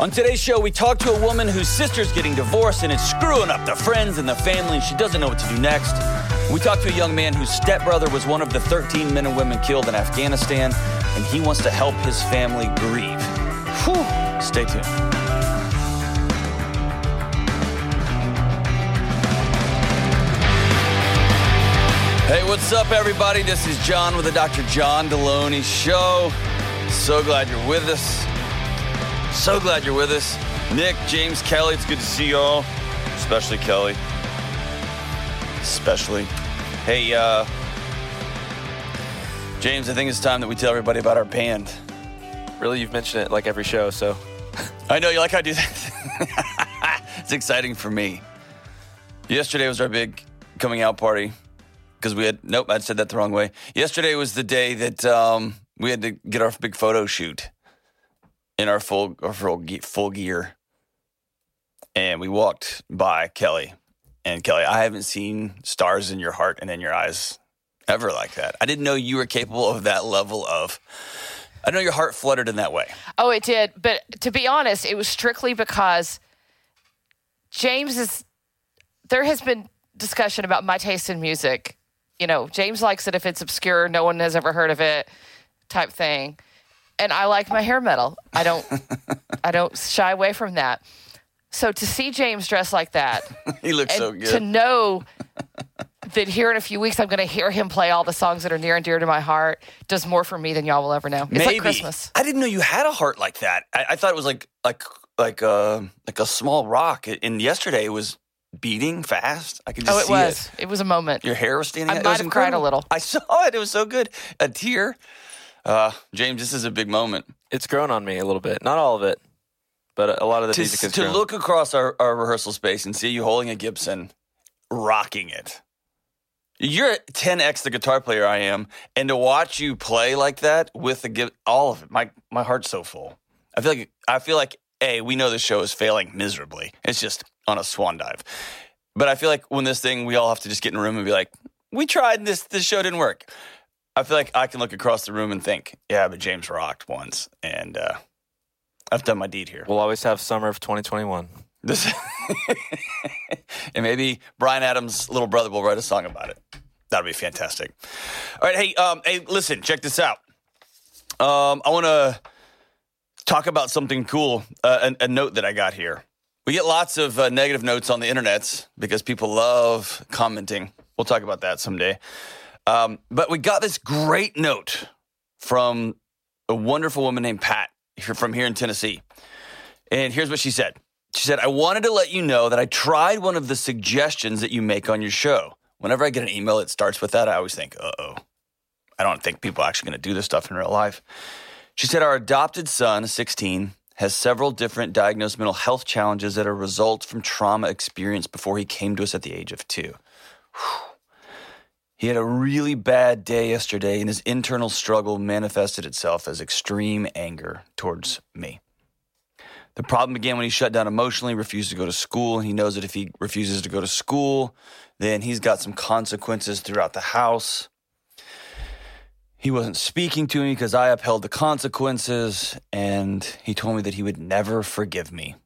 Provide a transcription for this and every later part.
On today's show, we talk to a woman whose sister's getting divorced and it's screwing up the friends and the family, and she doesn't know what to do next. We talk to a young man whose stepbrother was one of the 13 men and women killed in Afghanistan, and he wants to help his family grieve. Whew. Stay tuned. Hey, what's up, everybody? This is John with the Dr. John Delony Show. So glad you're with us. So glad you're with us. Nick, James, Kelly, it's good to see you all, especially Kelly. Especially. Hey, uh, James, I think it's time that we tell everybody about our band. Really, you've mentioned it like every show, so I know you like how I do that. it's exciting for me. Yesterday was our big coming out party because we had nope, I said that the wrong way. Yesterday was the day that um, we had to get our big photo shoot in our full our full, full gear, and we walked by Kelly. And Kelly, I haven't seen stars in your heart and in your eyes ever like that. I didn't know you were capable of that level of. I know your heart fluttered in that way. Oh, it did. But to be honest, it was strictly because James is. There has been discussion about my taste in music. You know, James likes it if it's obscure, no one has ever heard of it, type thing. And I like my hair metal. I don't. I don't shy away from that. So to see James dressed like that, He looks so good. to know that here in a few weeks I'm going to hear him play all the songs that are near and dear to my heart does more for me than y'all will ever know. It's Maybe like Christmas. I didn't know you had a heart like that. I, I thought it was like like like uh like a small rock. And yesterday it was beating fast. I could just Oh, it see was. It. was a moment. Your hair was standing. I out. It might have cried a little. I saw it. It was so good. A tear. Uh, James, this is a big moment. it's grown on me a little bit. Not all of it, but a lot of the To, music has to grown. look across our, our rehearsal space and see you holding a Gibson, rocking it. You're 10x the guitar player I am, and to watch you play like that with the all of it, my my heart's so full. I feel like I feel like a we know this show is failing miserably. It's just on a swan dive, but I feel like when this thing, we all have to just get in a room and be like, we tried and this. This show didn't work. I feel like I can look across the room and think, yeah, but James rocked once, and uh, I've done my deed here. we'll always have summer of 2021. This, and maybe Bryan Adams' little brother will write a song about it. That'd be fantastic. All right, hey, um, hey, listen, check this out. Um, I want to talk about something cool. Uh, a, a note that I got here. We get lots of uh, negative notes on the internets because people love commenting. We'll talk about that someday. Um, but we got this great note from a wonderful woman named Pat from here in Tennessee. And here's what she said. She said, I wanted to let you know that I tried one of the suggestions that you make on your show. Whenever I get an email that starts with that, I always think, uh oh. I don't think people are actually going to do this stuff in real life. She said, Our adopted son, 16, has several different diagnosed mental health challenges that are results from trauma experienced before he came to us at the age of two. Whew. He had a really bad day yesterday, and his internal struggle manifested itself as extreme anger towards me. The problem began when he shut down emotionally, refused to go to school, and he knows that if he refuses to go to school, then he's got some consequences throughout the house. He wasn't speaking to me because I upheld the consequences, and he told me that he would never forgive me.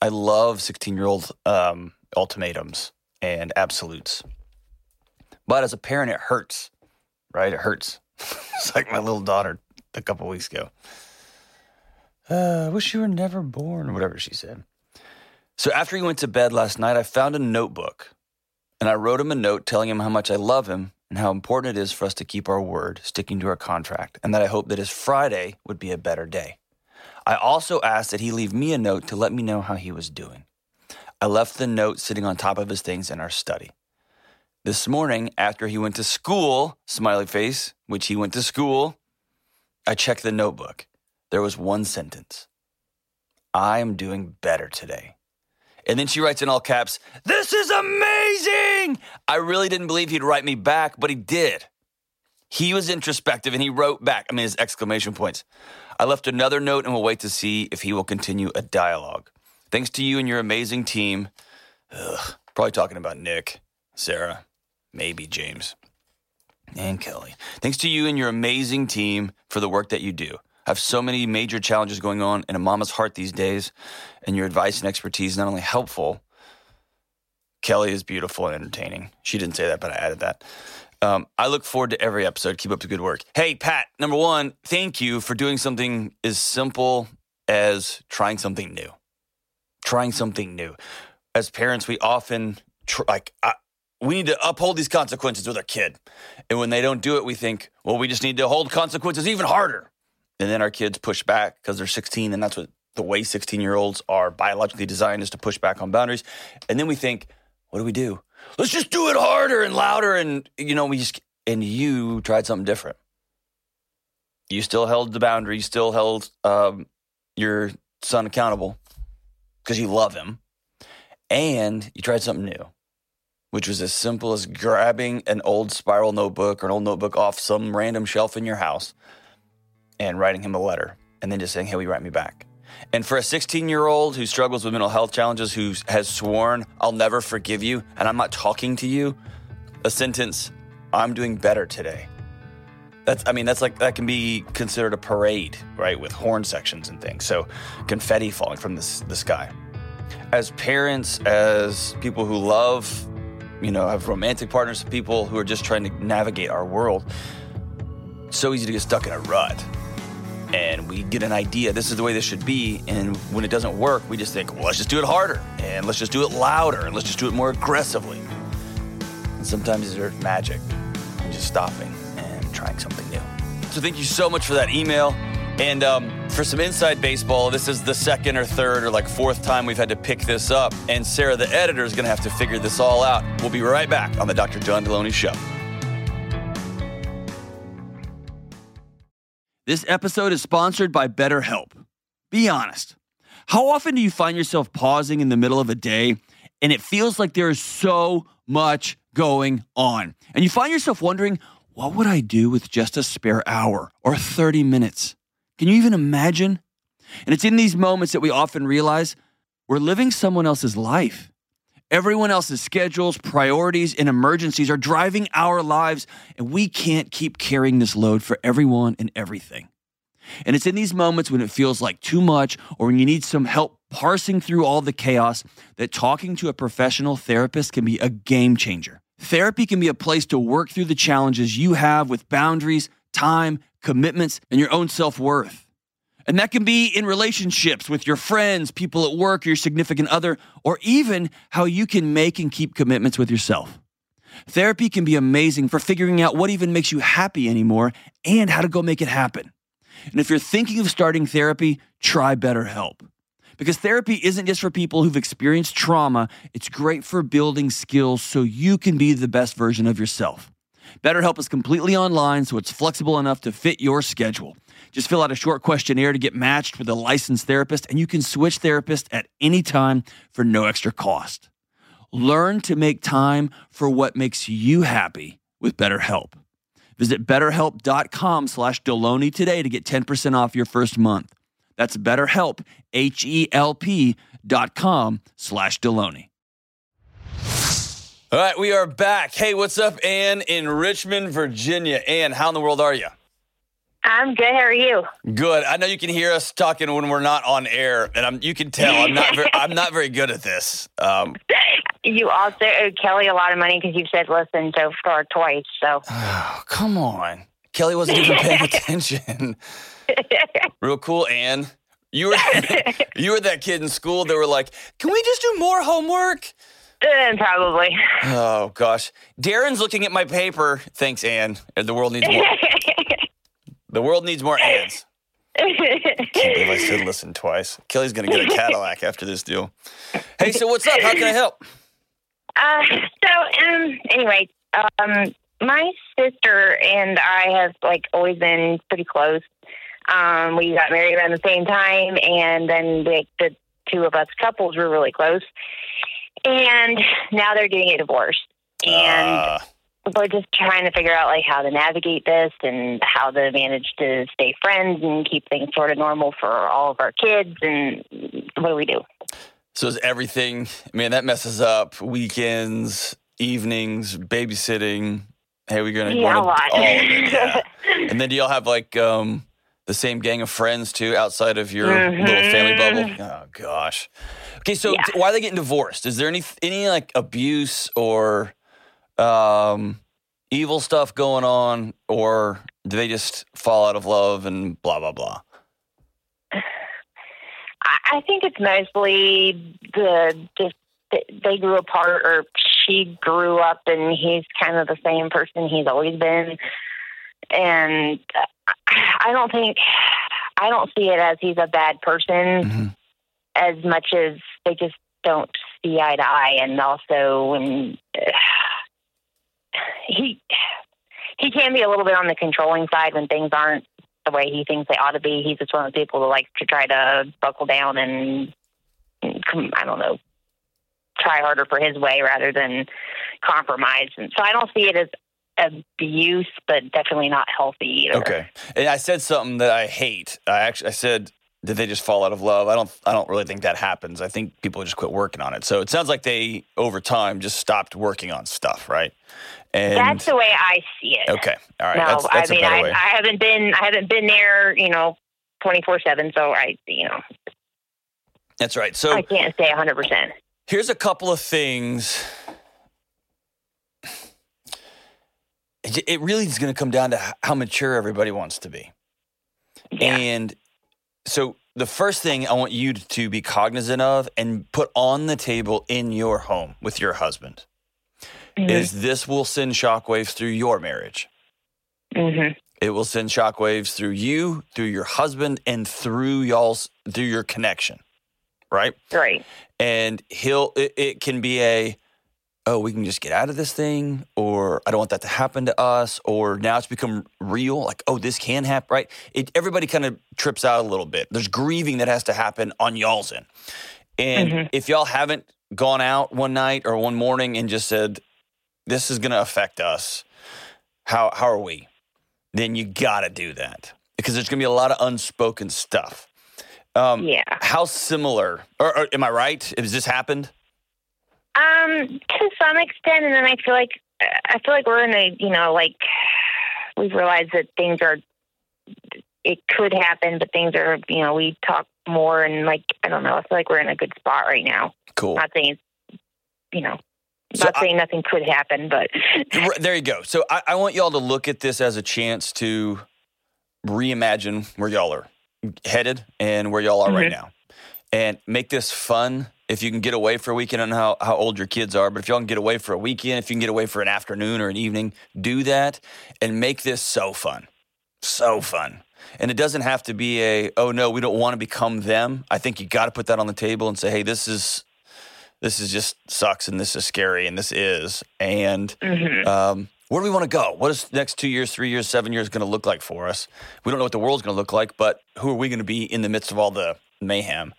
I love 16 year old um, ultimatums and absolutes. But as a parent, it hurts, right? It hurts. it's like my little daughter a couple weeks ago. Uh, I wish you were never born, or whatever she said. So after he went to bed last night, I found a notebook and I wrote him a note telling him how much I love him and how important it is for us to keep our word, sticking to our contract, and that I hope that his Friday would be a better day. I also asked that he leave me a note to let me know how he was doing. I left the note sitting on top of his things in our study. This morning, after he went to school, smiley face, which he went to school, I checked the notebook. There was one sentence I am doing better today. And then she writes in all caps, This is amazing! I really didn't believe he'd write me back, but he did. He was introspective and he wrote back, I mean, his exclamation points. I left another note and will wait to see if he will continue a dialogue. Thanks to you and your amazing team. Ugh, probably talking about Nick, Sarah, maybe James, and Kelly. Thanks to you and your amazing team for the work that you do. I have so many major challenges going on in a mama's heart these days, and your advice and expertise is not only helpful. Kelly is beautiful and entertaining. She didn't say that, but I added that. Um, I look forward to every episode. Keep up the good work. Hey, Pat, number one, thank you for doing something as simple as trying something new. Trying something new. As parents, we often tr- like, I, we need to uphold these consequences with our kid. And when they don't do it, we think, well, we just need to hold consequences even harder. And then our kids push back because they're 16, and that's what the way 16 year olds are biologically designed is to push back on boundaries. And then we think, what do we do? Let's just do it harder and louder. And, you know, we just, and you tried something different. You still held the boundary, you still held um, your son accountable because you love him. And you tried something new which was as simple as grabbing an old spiral notebook or an old notebook off some random shelf in your house and writing him a letter and then just saying, Hey, will you write me back? And for a 16 year old who struggles with mental health challenges, who has sworn, I'll never forgive you, and I'm not talking to you, a sentence, I'm doing better today. That's, I mean, that's like, that can be considered a parade, right? With horn sections and things. So confetti falling from the, the sky. As parents, as people who love you know, have romantic partners, people who are just trying to navigate our world. so easy to get stuck in a rut. And we get an idea, this is the way this should be. And when it doesn't work, we just think, well, let's just do it harder and let's just do it louder and let's just do it more aggressively. And sometimes there's magic in just stopping and trying something new. So thank you so much for that email. And um, for some inside baseball, this is the second or third or like fourth time we've had to pick this up. And Sarah, the editor, is going to have to figure this all out. We'll be right back on the Dr. John Delony Show. This episode is sponsored by BetterHelp. Be honest. How often do you find yourself pausing in the middle of a day and it feels like there is so much going on? And you find yourself wondering, what would I do with just a spare hour or 30 minutes? Can you even imagine? And it's in these moments that we often realize we're living someone else's life. Everyone else's schedules, priorities, and emergencies are driving our lives, and we can't keep carrying this load for everyone and everything. And it's in these moments when it feels like too much or when you need some help parsing through all the chaos that talking to a professional therapist can be a game changer. Therapy can be a place to work through the challenges you have with boundaries, time, commitments, and your own self worth. And that can be in relationships with your friends, people at work, your significant other, or even how you can make and keep commitments with yourself. Therapy can be amazing for figuring out what even makes you happy anymore and how to go make it happen. And if you're thinking of starting therapy, try BetterHelp. Because therapy isn't just for people who've experienced trauma, it's great for building skills so you can be the best version of yourself. BetterHelp is completely online, so it's flexible enough to fit your schedule. Just fill out a short questionnaire to get matched with a licensed therapist, and you can switch therapists at any time for no extra cost. Learn to make time for what makes you happy with BetterHelp. Visit betterhelp.com slash Delony today to get 10% off your first month. That's betterhelp, H-E-L-P dot com slash Delony. All right, we are back. Hey, what's up, Ann in Richmond, Virginia? Ann, how in the world are you? I'm good. How are you? Good. I know you can hear us talking when we're not on air, and I'm, you can tell I'm not very, I'm not very good at this. Um, you also owe Kelly a lot of money because you've said listen so far twice. So, oh, come on, Kelly wasn't even paying attention. Real cool, Ann. You were you were that kid in school that were like, "Can we just do more homework?" Uh, probably. Oh gosh, Darren's looking at my paper. Thanks, Ann. The world needs more. the world needs more Anns. Can't believe I said listen twice. Kelly's gonna get a Cadillac after this deal. Hey, so what's up? How can I help? Uh, so um, anyway, um, my sister and I have like always been pretty close. Um, we got married around the same time, and then like the two of us couples were really close. And now they're getting a divorce, and Uh, we're just trying to figure out like how to navigate this and how to manage to stay friends and keep things sort of normal for all of our kids. And what do we do? so is everything? Man, that messes up weekends, evenings, babysitting. Hey, we're gonna Yeah, a lot. yeah. And then do y'all have like um the same gang of friends too, outside of your little family bubble. Oh gosh. Okay, so Yeah. why are they getting divorced? Is there any any like abuse or um, evil stuff going on, or do they just fall out of love and blah blah blah? I, think it's mostly the just they grew apart, or she grew up, and he's kind of the same person he's always been. And I- I don't think I don't see it as he's a bad person Mhm. As much as they just don't see eye to eye, and also when he he can be a little bit on the controlling side when things aren't the way he thinks they ought to be. He's just one of the people that likes to try to buckle down and, and I don't know, try harder for his way rather than compromise. And so I don't see it as abuse, but definitely not healthy either. Okay. And I said something that I hate. I actually I said did they just fall out of love? I don't I don't really think that happens. I think people just quit working on it. So it sounds like they over time just stopped working on stuff, right? And That's the way I see it. okay. All right. No, that's, that's I mean I. I haven't been I haven't been there, you know, twenty four seven. So I, you know, that's right. So I can't say hundred percent. here's a couple of things. It it really is going to come down to how mature everybody wants to be. Yeah. And so the first thing I want you to be cognizant of and put on the table in your home with your husband Mhm. is this will send shockwaves through your marriage. Mhm. It will send shockwaves through you, through your husband, and through y'all's through your connection. Right? Right. and he'll it, it can be a oh we can just get out of this thing or i don't want that to happen to us or now it's become real like oh this can happen right it, everybody kind of trips out a little bit there's grieving that has to happen on y'all's end and Mhm. if y'all haven't gone out one night or one morning and just said this is going to affect us how how are we then you got to do that because there's going to be a lot of unspoken stuff um, Yeah. how similar, or, or am I right? Has this happened? Um, to some extent, and then I feel like I feel like we're in a you know like we've realized that things are it could happen, but things are you know we talk more and like I don't know. I feel like we're in a good spot right now. Cool. Not saying you know, So not I- saying nothing could happen, but There you go. So I, I want y'all to look at this as a chance to reimagine where y'all are headed and where y'all are right now, and make this fun. If you can get away for a weekend, I don't know how, how old your kids are, but if y'all can get away for a weekend, if you can get away for an afternoon or an evening, do that and make this so fun. So fun. And it doesn't have to be a, oh no, we don't want to become them. I think you got to put that on the table and say, hey, this is this is just sucks and this is scary and this is and um, where do we want to go what is next two years three years seven years going to look like for us we don't know what the world's going to look like but who are we going to be in the midst of all the mayhem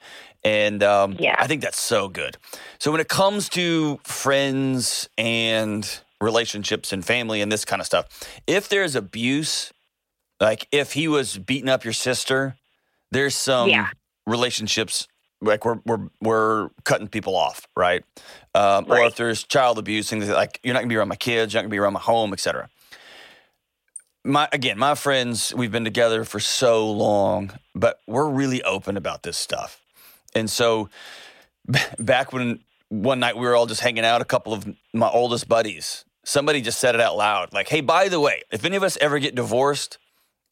and um, Yeah. i think that's so good so when it comes to friends and relationships and family and this kind of stuff if there's abuse like if he was beating up your sister there's some Yeah. relationships like we're we're we're cutting people off, right? Um, Or if there's child abuse, things like you're not gonna be around my kids, you're not gonna be around my home, etc. My again, my friends, we've been together for so long, but we're really open about this stuff, and so back when one night we were all just hanging out, a couple of my oldest buddies, somebody just said it out loud, like, "Hey, by the way, if any of us ever get divorced,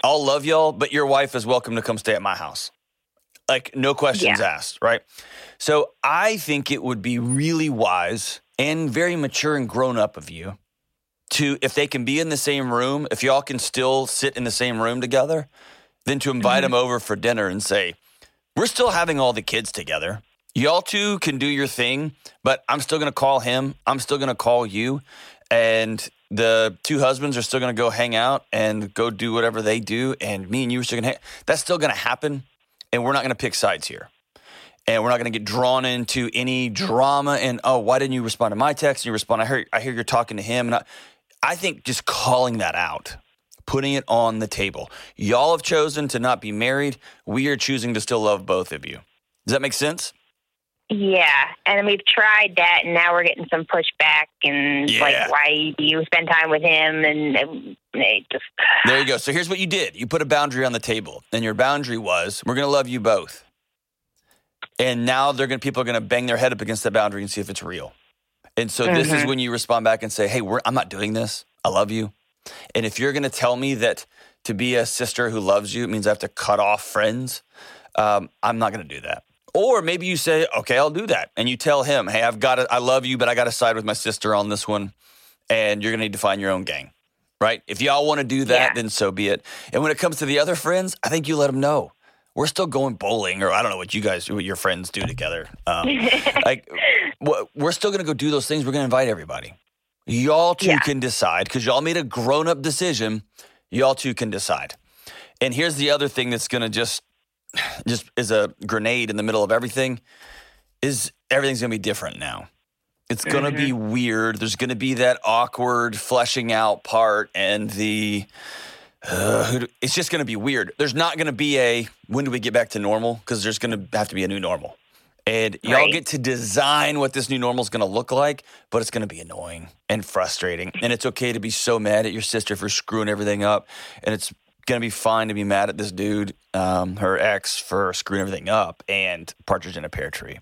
I'll love y'all, but your wife is welcome to come stay at my house." like no questions Yeah. asked, right? So I think it would be really wise and very mature and grown up of you to, if they can be in the same room, if y'all can still sit in the same room together, then to invite mm-hmm. them over for dinner and say, we're still having all the kids together. Y'all two can do your thing, but I'm still going to call him. I'm still going to call you. And the two husbands are still going to go hang out and go do whatever they do. And me and you are still going to, that's still going to happen and we're not going to pick sides here. And we're not going to get drawn into any drama and oh, why didn't you respond to my text? And you respond, I hear, I hear you're talking to him. And I, I think just calling that out, putting it on the table. Y'all have chosen to not be married. We are choosing to still love both of you. Does that make sense? Yeah, and we've tried that, and now we're getting some pushback, and Yeah. like, why do you spend time with him? And it just There you go. So here's what you did. You put a boundary on the table, and your boundary was, we're going to love you both. And now they're going to people are going to bang their head up against that boundary and see if it's real. And so this is Mhm. when you respond back and say, "Hey, we're, I'm not doing this. I love you." And if you're going to tell me that to be a sister who loves you means I have to cut off friends, um, I'm not going to do that. Or maybe you say, "Okay, I'll do that," and you tell him, "Hey, I've got to. I love you, but I got to side with my sister on this one, and you're going to need to find your own gang." Right? If y'all want to do that, Yeah. then so be it. And when it comes to the other friends, I think you let them know we're still going bowling, or I don't know what you guys, what your friends do together. Um, like we're still going to go do those things. We're going to invite everybody. Y'all two Yeah. can decide because y'all made a grown up decision. Y'all two can decide. And here's the other thing that's going to just just is a grenade in the middle of everything is everything's going to be different now. It's going to be weird. There's going to be that awkward fleshing out part and the uh, it's just going to be weird. There's not going to be a when do we get back to normal because there's going to have to be a new normal. And y'all Right. get to design what this new normal is going to look like, but it's going to be annoying and frustrating. And it's okay to be so mad at your sister for screwing everything up. And it's going to be fine to be mad at this dude, um, her ex, for screwing everything up and Partridge in a Pear Tree.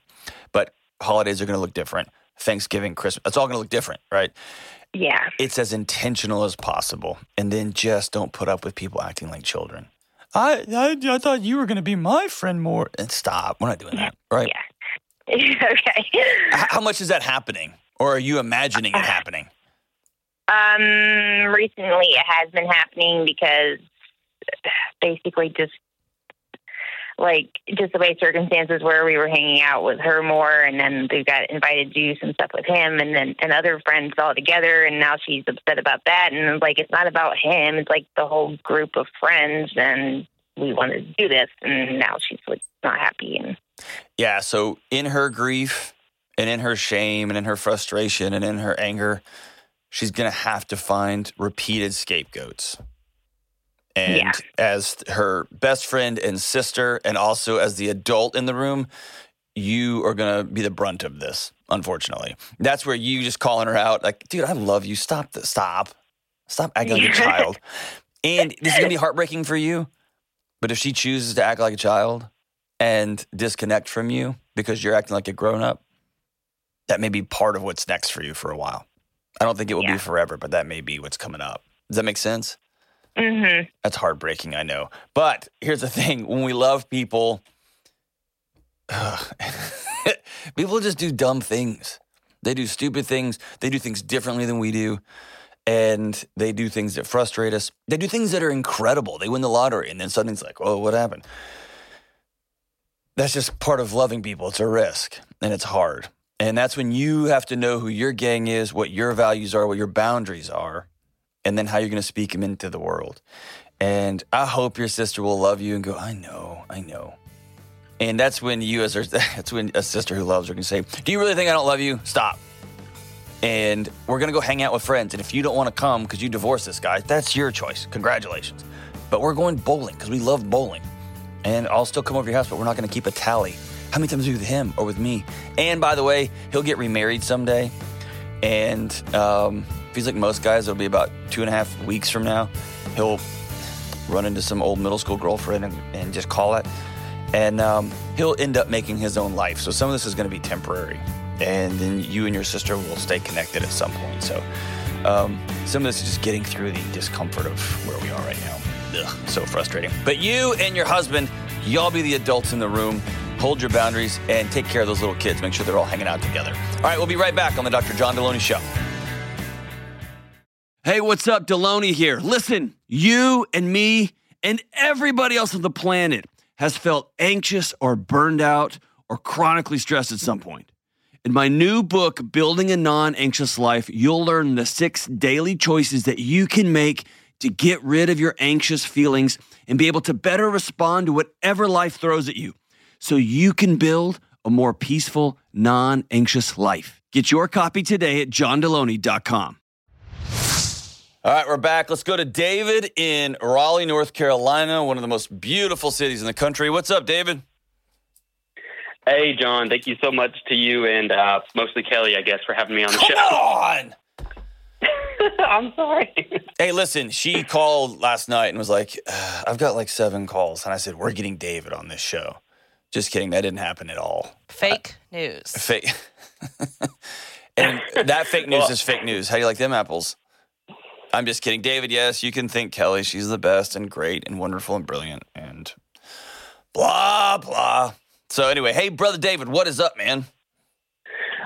But holidays are going to look different. Thanksgiving, Christmas, it's all going to look different, right? yeah, it's as intentional as possible and then just don't put up with people acting like children i i, I thought you were going to be my friend more and stop we're not doing that right yeah. okay. How much is that happening or are you imagining it happening Um, recently it has been happening because basically just like just the way circumstances where we were hanging out with her more and then we got invited to do some stuff with him and then and other friends all together and now she's upset about that and like it's not about him it's like the whole group of friends and we wanted to do this and now she's like not happy and yeah so in her grief and in her shame and in her frustration and in her anger she's going to have to find repeated scapegoats. And Yeah. as her best friend and sister and also as the adult in the room you are going to be the brunt of this unfortunately. That's where you just calling her out like dude i love you. Stop this stop. Stop acting like a child. And this is going to be heartbreaking for you but if she chooses to act like a child and disconnect from you because you're acting like a grown up that may be part of what's next for you for a while i don't think it will Yeah. be forever but that may be what's coming up does that make sense mhm that's heartbreaking, I know. But here's the thing when we love people, people just do dumb things. They do stupid things. They do things differently than we do. And they do things that frustrate us. They do things that are incredible. They win the lottery, and then suddenly it's like, oh, what happened? That's just part of loving people. It's a risk, and it's hard. And that's when you have to know who your gang is, what your values are, what your boundaries are, and then how you're going to speak them into the world. And I hope your sister will love you and go, I know, I know. And that's when you, as her, that's when a sister who loves her can say, Do you really think I don't love you? Stop. And we're going to go hang out with friends. And if you don't want to come because you divorced this guy, that's your choice. Congratulations. But we're going bowling because we love bowling. And I'll still come over your house, but we're not going to keep a tally. How many times are you with him or with me? And by the way, he'll get remarried someday. And um, if he's like most guys, it'll be about two and a half weeks from now. He'll run into some old middle school girlfriend and, and just call it. And um, he'll end up making his own life. So some of this is going to be temporary. And then you and your sister will stay connected at some point. So um, some of this is just getting through the discomfort of where we are right now. Ugh, so frustrating. But you and your husband, y'all be the adults in the room. Hold your boundaries and take care of those little kids. Make sure they're all hanging out together. All right, we'll be right back on the Dr. John Delony Show. Hey, what's up? Delony here. Listen, you and me and everybody else on the planet has felt anxious or burned out or chronically stressed at some point. In my new book, Building a Non Anxious Life, you'll learn the six daily choices that you can make to get rid of your anxious feelings and be able to better respond to whatever life throws at you so you can build a more peaceful, non anxious life. Get your copy today at johndelony.com. All right, we're back. Let's go to David in Raleigh, North Carolina, one of the most beautiful cities in the country. What's up, David? Hey, John. Thank you so much to you and uh, mostly Kelly, I guess, for having me on the Come show. on. I'm sorry. Hey, listen, she called last night and was like, "Uh, I've got like seven calls. And I said, We're getting David on this show. Just kidding. That didn't happen at all. Fake news. Fake. and that fake news is fake news. How do you like them apples? I'm just kidding. David, yes, you can think Kelly. She's the best and great and wonderful and brilliant and blah, blah. So, anyway, hey, brother David, what is up, man?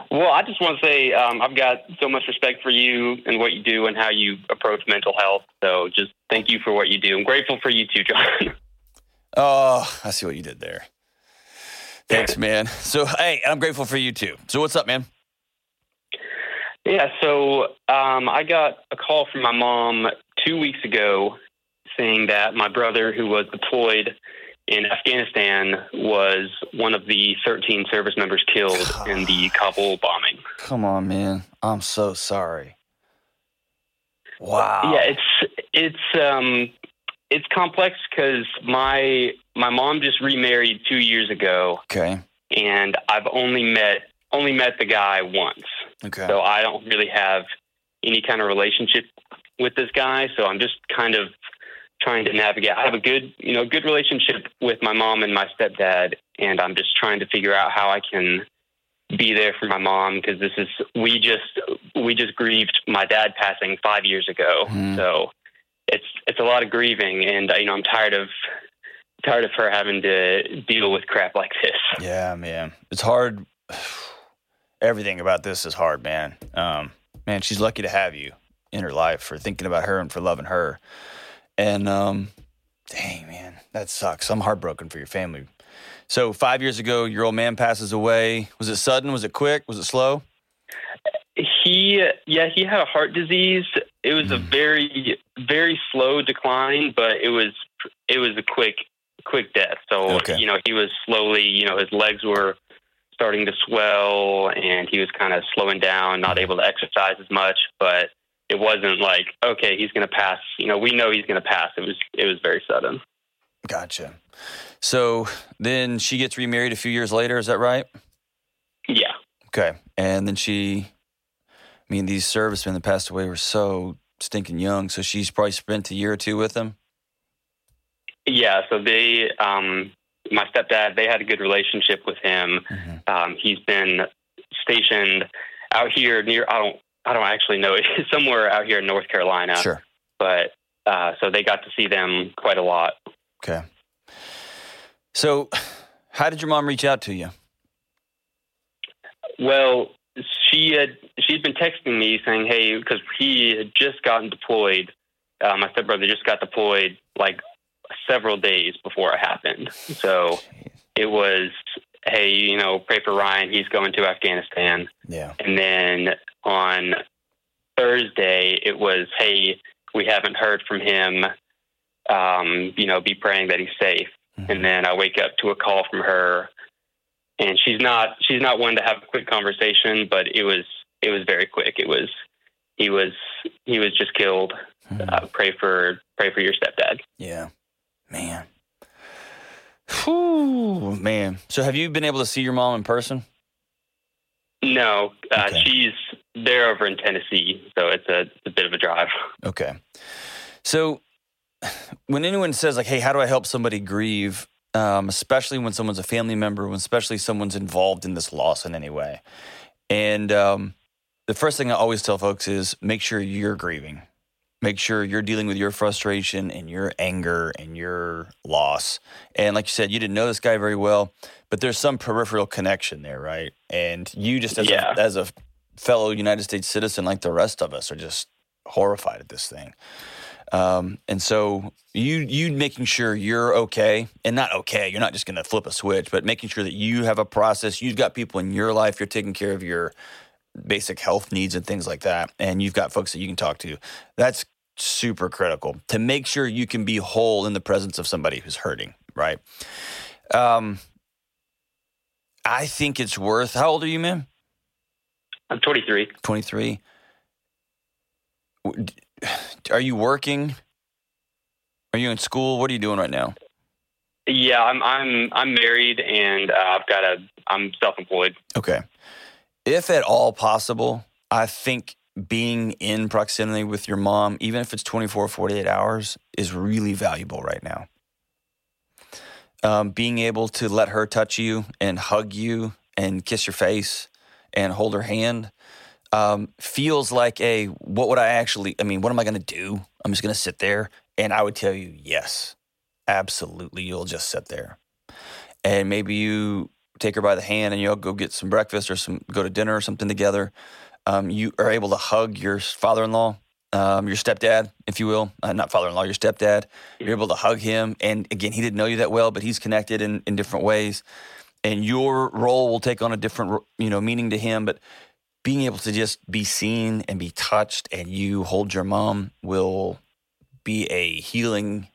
Well, I just want to say um, I've got so much respect for you and what you do and how you approach mental health. So just thank you for what you do. I'm grateful for you too, John. Oh, I see what you did there. Thanks, man. So, hey, I'm grateful for you too. So, what's up, man? yeah, so um, I got a call from my mom two weeks ago saying that my brother, who was deployed in Afghanistan, was one of the 13 service members killed in the Kabul bombing. Come on, man. I'm so sorry. Wow. Yeah, it's it's um it's complex because my my mom just remarried two years ago, Okay. and I've only met only met the guy once, Okay. so I don't really have any kind of relationship with this guy. So I'm just kind of trying to navigate. I have a good you know good relationship with my mom and my stepdad, and I'm just trying to figure out how I can be there for my mom because this is we just we just grieved my dad passing five years ago Mhm. so it's it's a lot of grieving and you know i'm tired of tired of her having to deal with crap like this Yeah, man. It's hard. Everything about this is hard, man. Um, man, she's lucky to have you in her life for thinking about her and for loving her. And um, dang, man, that sucks. I'm heartbroken for your family. So five years ago, your old man passes away. Was it sudden? Was it quick? Was it slow? he yeah he had a heart disease it was a Mm. very very slow decline but it was it was a quick quick death so Okay. you know he was slowly you know his legs were starting to swell and he was kind of slowing down not able to exercise as much but it wasn't like okay he's going to pass you know we know he's going to pass it was it was very sudden Gotcha. So then she gets remarried a few years later. Is that right? yeah Okay. And then she, I mean, these servicemen that passed away were so stinking young. So she's probably spent a year or two with them. yeah so they um my stepdad they had a good relationship with him Mhm. Um, he's been stationed out here near. I don't. I don't actually know. It's somewhere out here in North Carolina. Sure. But uh, so they got to see them quite a lot. Okay. So, how did your mom reach out to you? Well, she had she'd been texting me saying, "Hey," because he had just gotten deployed. Uh, my stepbrother just got deployed like several days before it happened. So it was, "Hey, you know, pray for Ryan. He's going to Afghanistan." Yeah. And then on Thursday, it was, hey, we haven't heard from him. Um, you know, be praying that he's safe. Mhm. And then I wake up to a call from her, and she's not she's not one to have a quick conversation, but it was it was very quick. It was he was he was just killed. Mhm. Uh, pray for pray for your stepdad. Yeah. Man. Whew, man. So, have you been able to see your mom in person? No, uh, Okay. she's they're over in Tennessee, so it's a, it's a bit of a drive. Okay. So, when anyone says like, "Hey, how do I help somebody grieve?" Um, especially when someone's a family member, when especially someone's involved in this loss in any way, and um, the first thing I always tell folks is make sure you're grieving. Make sure you're dealing with your frustration and your anger and your loss. And like you said, you didn't know this guy very well, but there's some peripheral connection there, right? And you just as Yeah. a, as a fellow United States citizen, like the rest of us, are just horrified at this thing. Um, and so you you making sure you're okay and not okay. You're not just going to flip a switch, but making sure that you have a process. You've got people in your life. You're taking care of your basic health needs and things like that, and you've got folks that you can talk to. That's super critical to make sure you can be whole in the presence of somebody who's hurting. Right. Um, I think it's worth. How old are you, man? I'm 23. 23. Are you working? Are you in school? What are you doing right now? Yeah, I'm I'm I'm married and uh, I've got a I'm self-employed. Okay. If at all possible, I think being in proximity with your mom, even if it's 24 or 48 hours, is really valuable right now. Um, being able to let her touch you and hug you and kiss your face and hold her hand um, feels like a what would I actually, I mean, what am I going to do? I'm just going to sit there. And I would tell you, yes, absolutely. You'll just sit there. And maybe you take her by the hand and you'll go get some breakfast or some go to dinner or something together. Um, you are able to hug your father-in-law, um, your stepdad, if you will, uh, not father-in-law, your stepdad. You're able to hug him, and again, he didn't know you that well, but he's connected in, in different ways, and your role will take on a different, you know, meaning to him. But being able to just be seen and be touched, and you hold your mom will be a healing.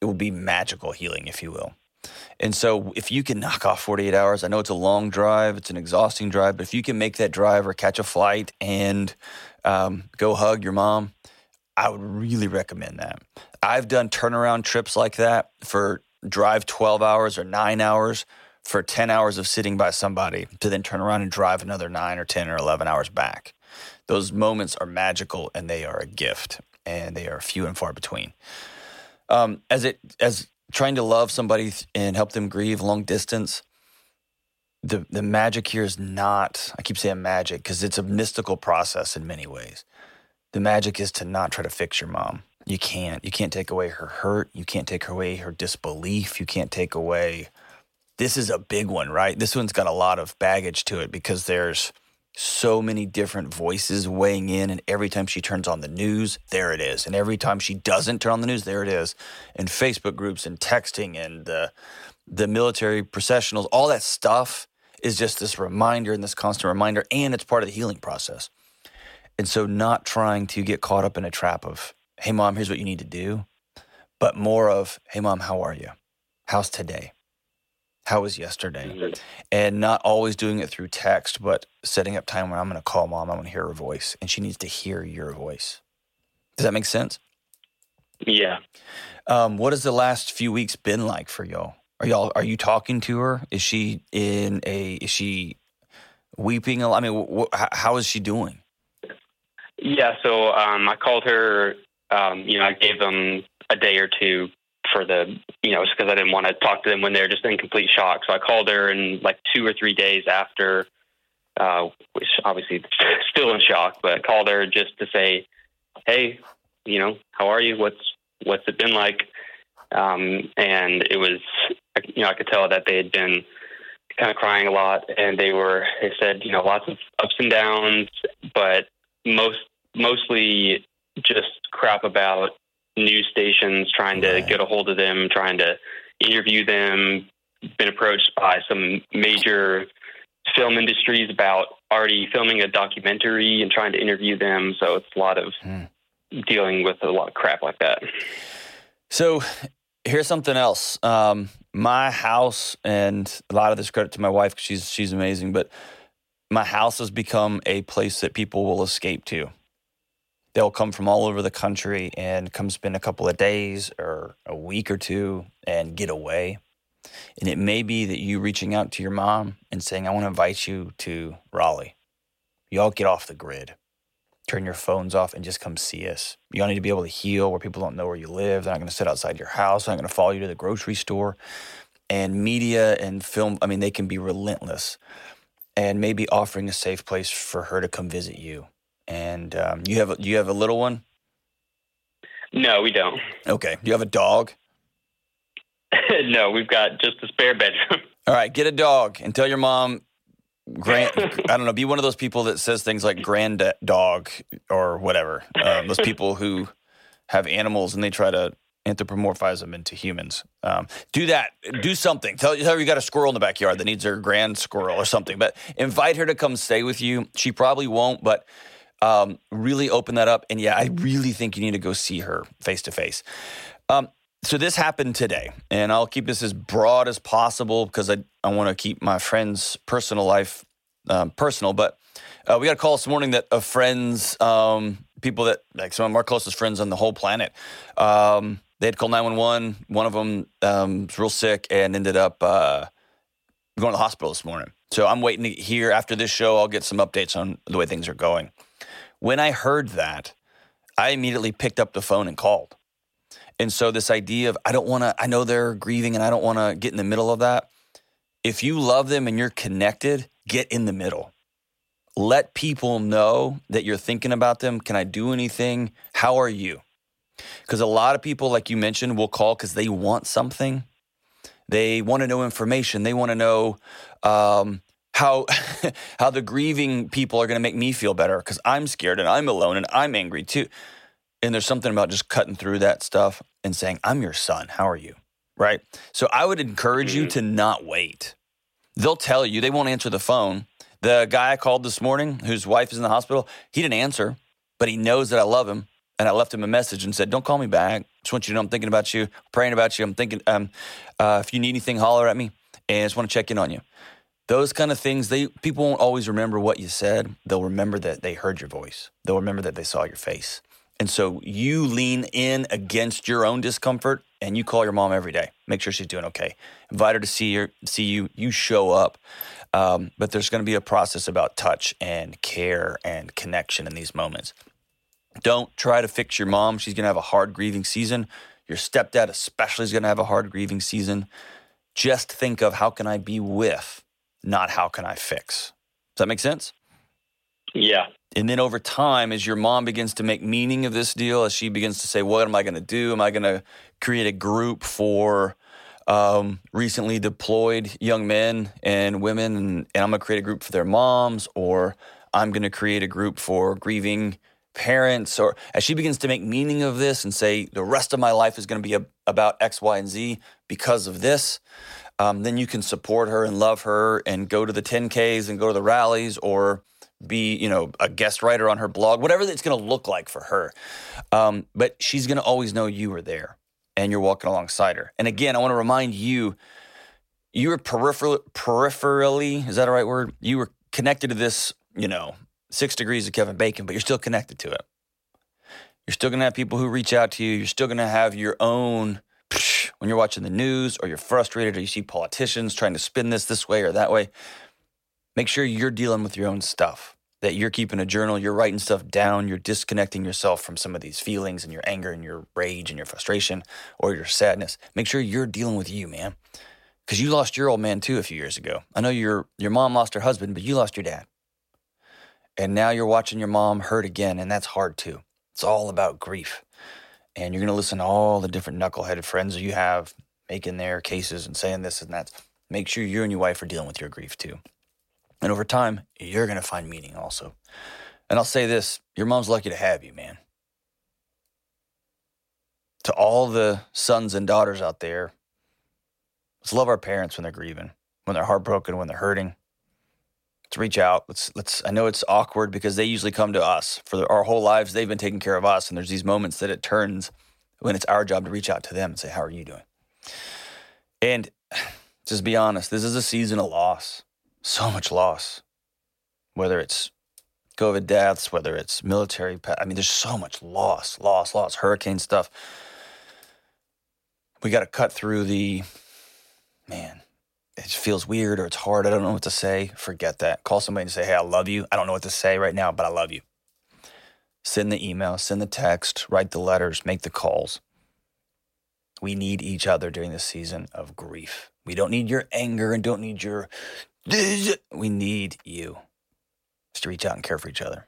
It will be magical healing, if you will. And so, if you can knock off 48 hours, I know it's a long drive, it's an exhausting drive, but if you can make that drive or catch a flight and um, go hug your mom, I would really recommend that. I've done turnaround trips like that for drive 12 hours or nine hours for 10 hours of sitting by somebody to then turn around and drive another nine or 10 or 11 hours back. Those moments are magical and they are a gift and they are few and far between. Um, as it as trying to love somebody and help them grieve long distance the the magic here is not i keep saying magic because it's a mystical process in many ways. The magic is to not try to fix your mom. You can't. You can't take away her hurt. You can't take away her disbelief. You can't take away this is a big one right? This one's got a lot of baggage to it because there's so many different voices weighing in and every time she turns on the news there it is. And every time she doesn't turn on the news there it is. And facebook groups and texting and the the military processionals all that stuff is just this reminder and this constant reminder and it's part of the healing process. And so not trying to get caught up in a trap of hey mom here's what you need to do but more of hey mom how are you? How's today how was yesterday? Mm-hmm. And not always doing it through text, but setting up time when I'm going to call mom, I'm going to hear her voice, and she needs to hear your voice. Does that make sense? Yeah. Um, what has the last few weeks been like for y'all? Are y'all are you talking to her? Is she in a? Is she weeping? A lot? I mean, wh- how is she doing? Yeah. So um, I called her. Um, you know, I gave them a day or two for the you know just because I didn't want to talk to them when they're just in complete shock. So I called her and like two or three days after, uh, which obviously still in shock, but I called her just to say, hey, you know, how are you? What's what's it been like? Um, and it was you know I could tell that they had been kind of crying a lot, and they were they said you know lots of ups and downs, but most mostly just crap about news stations trying to right. get a hold of them, trying to interview them, been approached by some major film industries about already filming a documentary and trying to interview them. So it's a lot of hmm. dealing with a lot of crap like that. So here's something else. Um, my house, and a lot of this credit to my wife, she's she's amazing, but my house has become a place that people will escape to they'll come from all over the country and come spend a couple of days or a week or two and get away. And it may be that you reaching out to your mom and saying, I want to invite you to Raleigh. Y'all get off the grid. Turn your phones off and just come see us. Y'all need to be able to heal where people don't know where you live. They're not going to sit outside your house. They're not going to follow you to the grocery store. And media and film, I mean, they can be relentless. And maybe offering a safe place for her to come visit you and um, you have a, you have a little one. No, we don't. Okay. Do you have a dog. no, we've got just a spare bedroom. All right, get a dog and tell your mom. Grand, I don't know. Be one of those people that says things like "grand dog" or whatever. Um, those people who have animals and they try to anthropomorphize them into humans. Um, do that. Do something. Tell, tell her you got a squirrel in the backyard that needs her grand squirrel or something. But invite her to come stay with you. She probably won't, but um, really open that up. And yeah, I really think you need to go see her face to face. So this happened today, and I'll keep this as broad as possible because I, I want to keep my friend's personal life um, personal. But uh, we got a call this morning that a friends, um, people that like some of our closest friends on the whole planet, um, They had called 911. One of them um, was real sick and ended up uh, going to the hospital this morning. So I'm waiting to hear after this show. I'll get some updates on the way things are going. When I heard that, I immediately picked up the phone and called. And so this idea of I don't want to, I know they're grieving and I don't want to get in the middle of that. If you love them and you're connected, get in the middle. Let people know that you're thinking about them. Can I do anything? How are you? Because a lot of people, like you mentioned, will call because they want something. They want to know information. They want to know um, how how the grieving people are going to make me feel better because I'm scared and I'm alone and I'm angry too. And there's something about just cutting through that stuff and saying, "I'm your son. How are you?" Right. So I would encourage you to not wait. They'll tell you. They won't answer the phone. The guy I called this morning, whose wife is in the hospital, he didn't answer, but he knows that I love him and I left him a message and said, "Don't call me back. Just want you to know I'm thinking about you, praying about you. I'm thinking, um, uh, if you need anything, holler at me, and I just want to check in on you." Those kind of things, they people won't always remember what you said. They'll remember that they heard your voice. They'll remember that they saw your face. And so you lean in against your own discomfort and you call your mom every day. Make sure she's doing okay. Invite her to see see you. You show up. Um, but there's going to be a process about touch and care and connection in these moments. Don't try to fix your mom. She's going to have a hard grieving season. Your stepdad, especially, is going to have a hard grieving season. Just think of how can I be with, not how can I fix. Does that make sense? Yeah. And then over time, as your mom begins to make meaning of this deal, as she begins to say, What am I going to do? Am I going to create a group for um, recently deployed young men and women? And, and I'm going to create a group for their moms, or I'm going to create a group for grieving parents or as she begins to make meaning of this and say the rest of my life is going to be a, about x y and z because of this um, then you can support her and love her and go to the 10ks and go to the rallies or be you know a guest writer on her blog whatever it's going to look like for her um, but she's going to always know you were there and you're walking alongside her and again i want to remind you you were peripheral, peripherally is that a right word you were connected to this you know six degrees of Kevin Bacon, but you're still connected to it. You're still going to have people who reach out to you. You're still going to have your own, when you're watching the news or you're frustrated or you see politicians trying to spin this this way or that way. Make sure you're dealing with your own stuff, that you're keeping a journal, you're writing stuff down, you're disconnecting yourself from some of these feelings and your anger and your rage and your frustration or your sadness. Make sure you're dealing with you, man. Because you lost your old man too a few years ago. I know your your mom lost her husband, but you lost your dad. And now you're watching your mom hurt again, and that's hard too. It's all about grief. And you're going to listen to all the different knuckleheaded friends you have making their cases and saying this and that. Make sure you and your wife are dealing with your grief too. And over time, you're going to find meaning also. And I'll say this your mom's lucky to have you, man. To all the sons and daughters out there, let's love our parents when they're grieving, when they're heartbroken, when they're hurting let's reach out. Let's let's. I know it's awkward because they usually come to us for our whole lives. They've been taking care of us, and there's these moments that it turns when it's our job to reach out to them and say, "How are you doing?" And just be honest. This is a season of loss. So much loss. Whether it's COVID deaths, whether it's military. I mean, there's so much loss, loss, loss. Hurricane stuff. We got to cut through the man it feels weird or it's hard. I don't know what to say. Forget that. Call somebody and say, hey, I love you. I don't know what to say right now, but I love you. Send the email, send the text, write the letters, make the calls. We need each other during this season of grief. We don't need your anger and don't need your. We need you just to reach out and care for each other.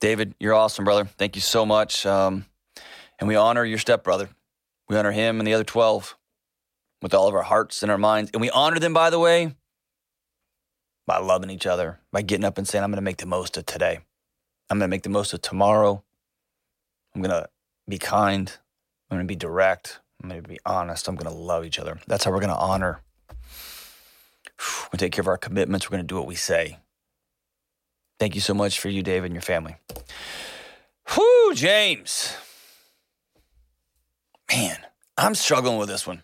David, you're awesome, brother. Thank you so much. Um, and we honor your stepbrother. We honor him and the other 12 with all of our hearts and our minds. And we honor them, by the way, by loving each other, by getting up and saying, I'm going to make the most of today. I'm going to make the most of tomorrow. I'm going to be kind. I'm going to be direct. I'm going to be honest. I'm going to love each other. That's how we're going to honor. To take care of our commitments. We're going to do what we say. Thank you so much for you, David, and your family. Whoo, James. Man, I'm struggling with this one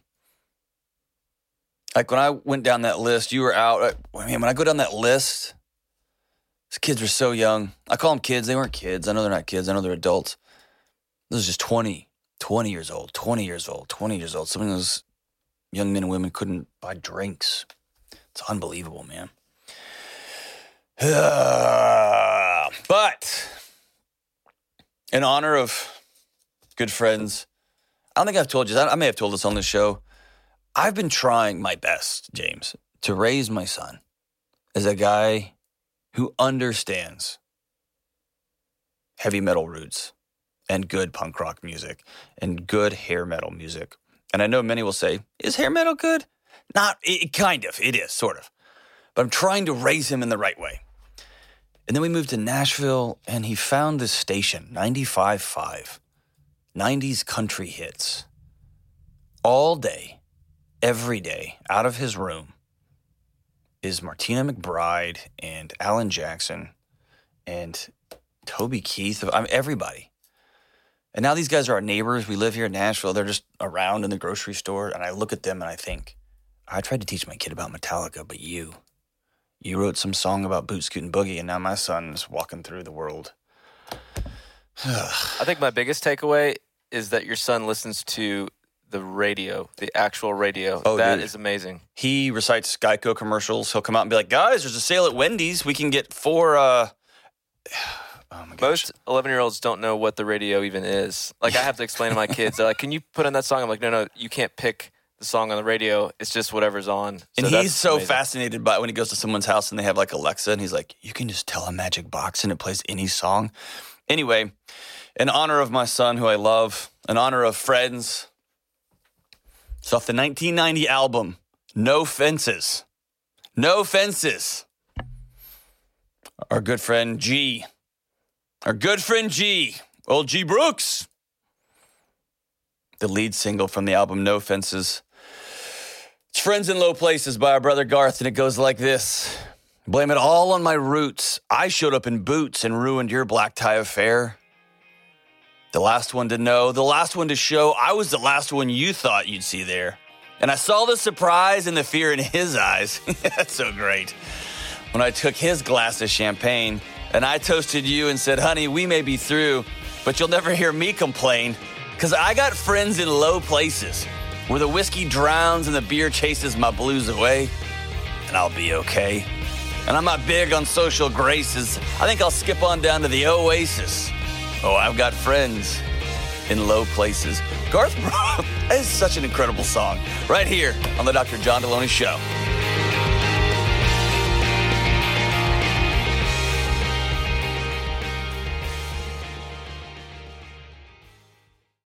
like when I went down that list, you were out. I mean, when I go down that list, these kids were so young. I call them kids. They weren't kids. I know they're not kids. I know they're adults. This is just 20, 20 years old, 20 years old, 20 years old. Some of those young men and women couldn't buy drinks. It's unbelievable, man. but in honor of good friends, I don't think I've told you. I may have told this on the show. I've been trying my best, James, to raise my son as a guy who understands heavy metal roots and good punk rock music and good hair metal music. And I know many will say, is hair metal good? Not, it, kind of, it is, sort of. But I'm trying to raise him in the right way. And then we moved to Nashville and he found this station, 95.5, 90s country hits. All day, every day, out of his room is Martina McBride and Alan Jackson and Toby Keith. I mean, everybody. And now these guys are our neighbors. We live here in Nashville. They're just around in the grocery store. And I look at them and I think, I tried to teach my kid about Metallica, but you, you wrote some song about boot scooting boogie, and now my son's walking through the world. I think my biggest takeaway is that your son listens to the radio, the actual radio. Oh, that dude. is amazing. He recites Geico commercials. He'll come out and be like, guys, there's a sale at Wendy's. We can get four, uh, oh my gosh. Most 11 year olds don't know what the radio even is. Like, I have to explain to my kids, they're like, can you put on that song? I'm like, no, no, you can't pick the song on the radio. It's just whatever's on. So And he's so amazing. fascinated by when he goes to someone's house and they have like Alexa, and he's like, "You can just tell a magic box and it plays any song." Anyway, in honor of my son, who I love, in honor of friends, it's off the 1990 album "No Fences." No fences. Our good friend G, our good friend G, old G Brooks, the lead single from the album "No Fences." It's Friends in Low Places by our brother Garth, and it goes like this Blame it all on my roots. I showed up in boots and ruined your black tie affair. The last one to know, the last one to show, I was the last one you thought you'd see there. And I saw the surprise and the fear in his eyes. That's so great. When I took his glass of champagne and I toasted you and said, honey, we may be through, but you'll never hear me complain. Cause I got friends in low places where the whiskey drowns and the beer chases my blues away, and I'll be okay. And I'm not big on social graces. I think I'll skip on down to the Oasis. Oh, I've got friends in low places. Garth Brooks is such an incredible song. Right here on the Dr. John Delony Show.